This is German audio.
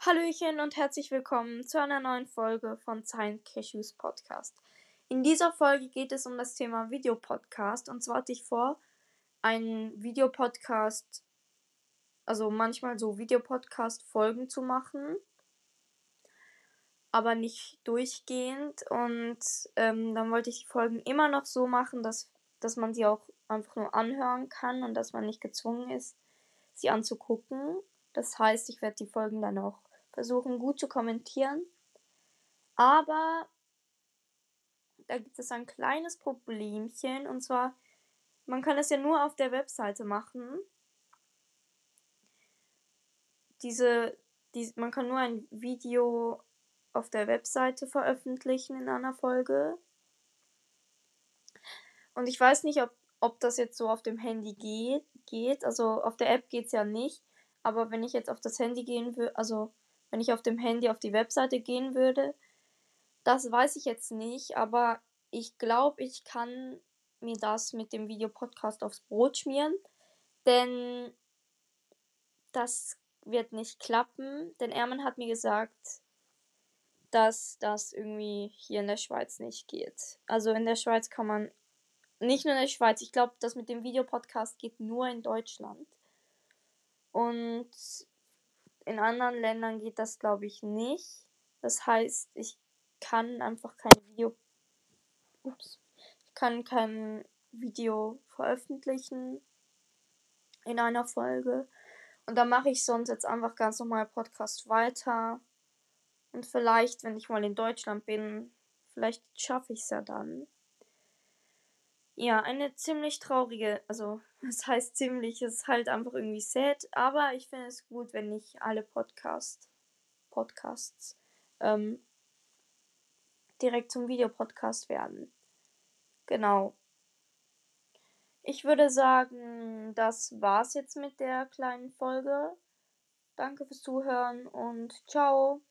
Hallöchen und herzlich willkommen zu einer neuen Folge von Silent Cashews Podcast. In dieser Folge geht es um das Thema Videopodcast und zwar hatte ich vor, einen Videopodcast, also manchmal so Videopodcast-Folgen zu machen, aber nicht durchgehend und ähm, dann wollte ich die Folgen immer noch so machen, dass, dass man sie auch einfach nur anhören kann und dass man nicht gezwungen ist, sie anzugucken. Das heißt, ich werde die Folgen dann auch versuchen gut zu kommentieren. Aber da gibt es ein kleines Problemchen und zwar, man kann es ja nur auf der Webseite machen. Diese, die, man kann nur ein Video auf der Webseite veröffentlichen in einer Folge. Und ich weiß nicht, ob, ob das jetzt so auf dem Handy geht, geht. Also auf der App geht es ja nicht. Aber wenn ich jetzt auf das Handy gehen würde, also wenn ich auf dem Handy auf die Webseite gehen würde. Das weiß ich jetzt nicht, aber ich glaube, ich kann mir das mit dem Videopodcast aufs Brot schmieren, denn das wird nicht klappen, denn Erman hat mir gesagt, dass das irgendwie hier in der Schweiz nicht geht. Also in der Schweiz kann man, nicht nur in der Schweiz, ich glaube, das mit dem Videopodcast geht nur in Deutschland. Und in anderen Ländern geht das, glaube ich, nicht. Das heißt, ich kann einfach kein Video. Ups. Ich kann kein Video veröffentlichen in einer Folge. Und dann mache ich sonst jetzt einfach ganz normal Podcast weiter. Und vielleicht, wenn ich mal in Deutschland bin, vielleicht schaffe ich es ja dann. Ja, eine ziemlich traurige, also das heißt ziemlich, es ist halt einfach irgendwie sad, aber ich finde es gut, wenn nicht alle Podcast, Podcasts ähm, direkt zum Videopodcast werden. Genau. Ich würde sagen, das war's jetzt mit der kleinen Folge. Danke fürs Zuhören und ciao.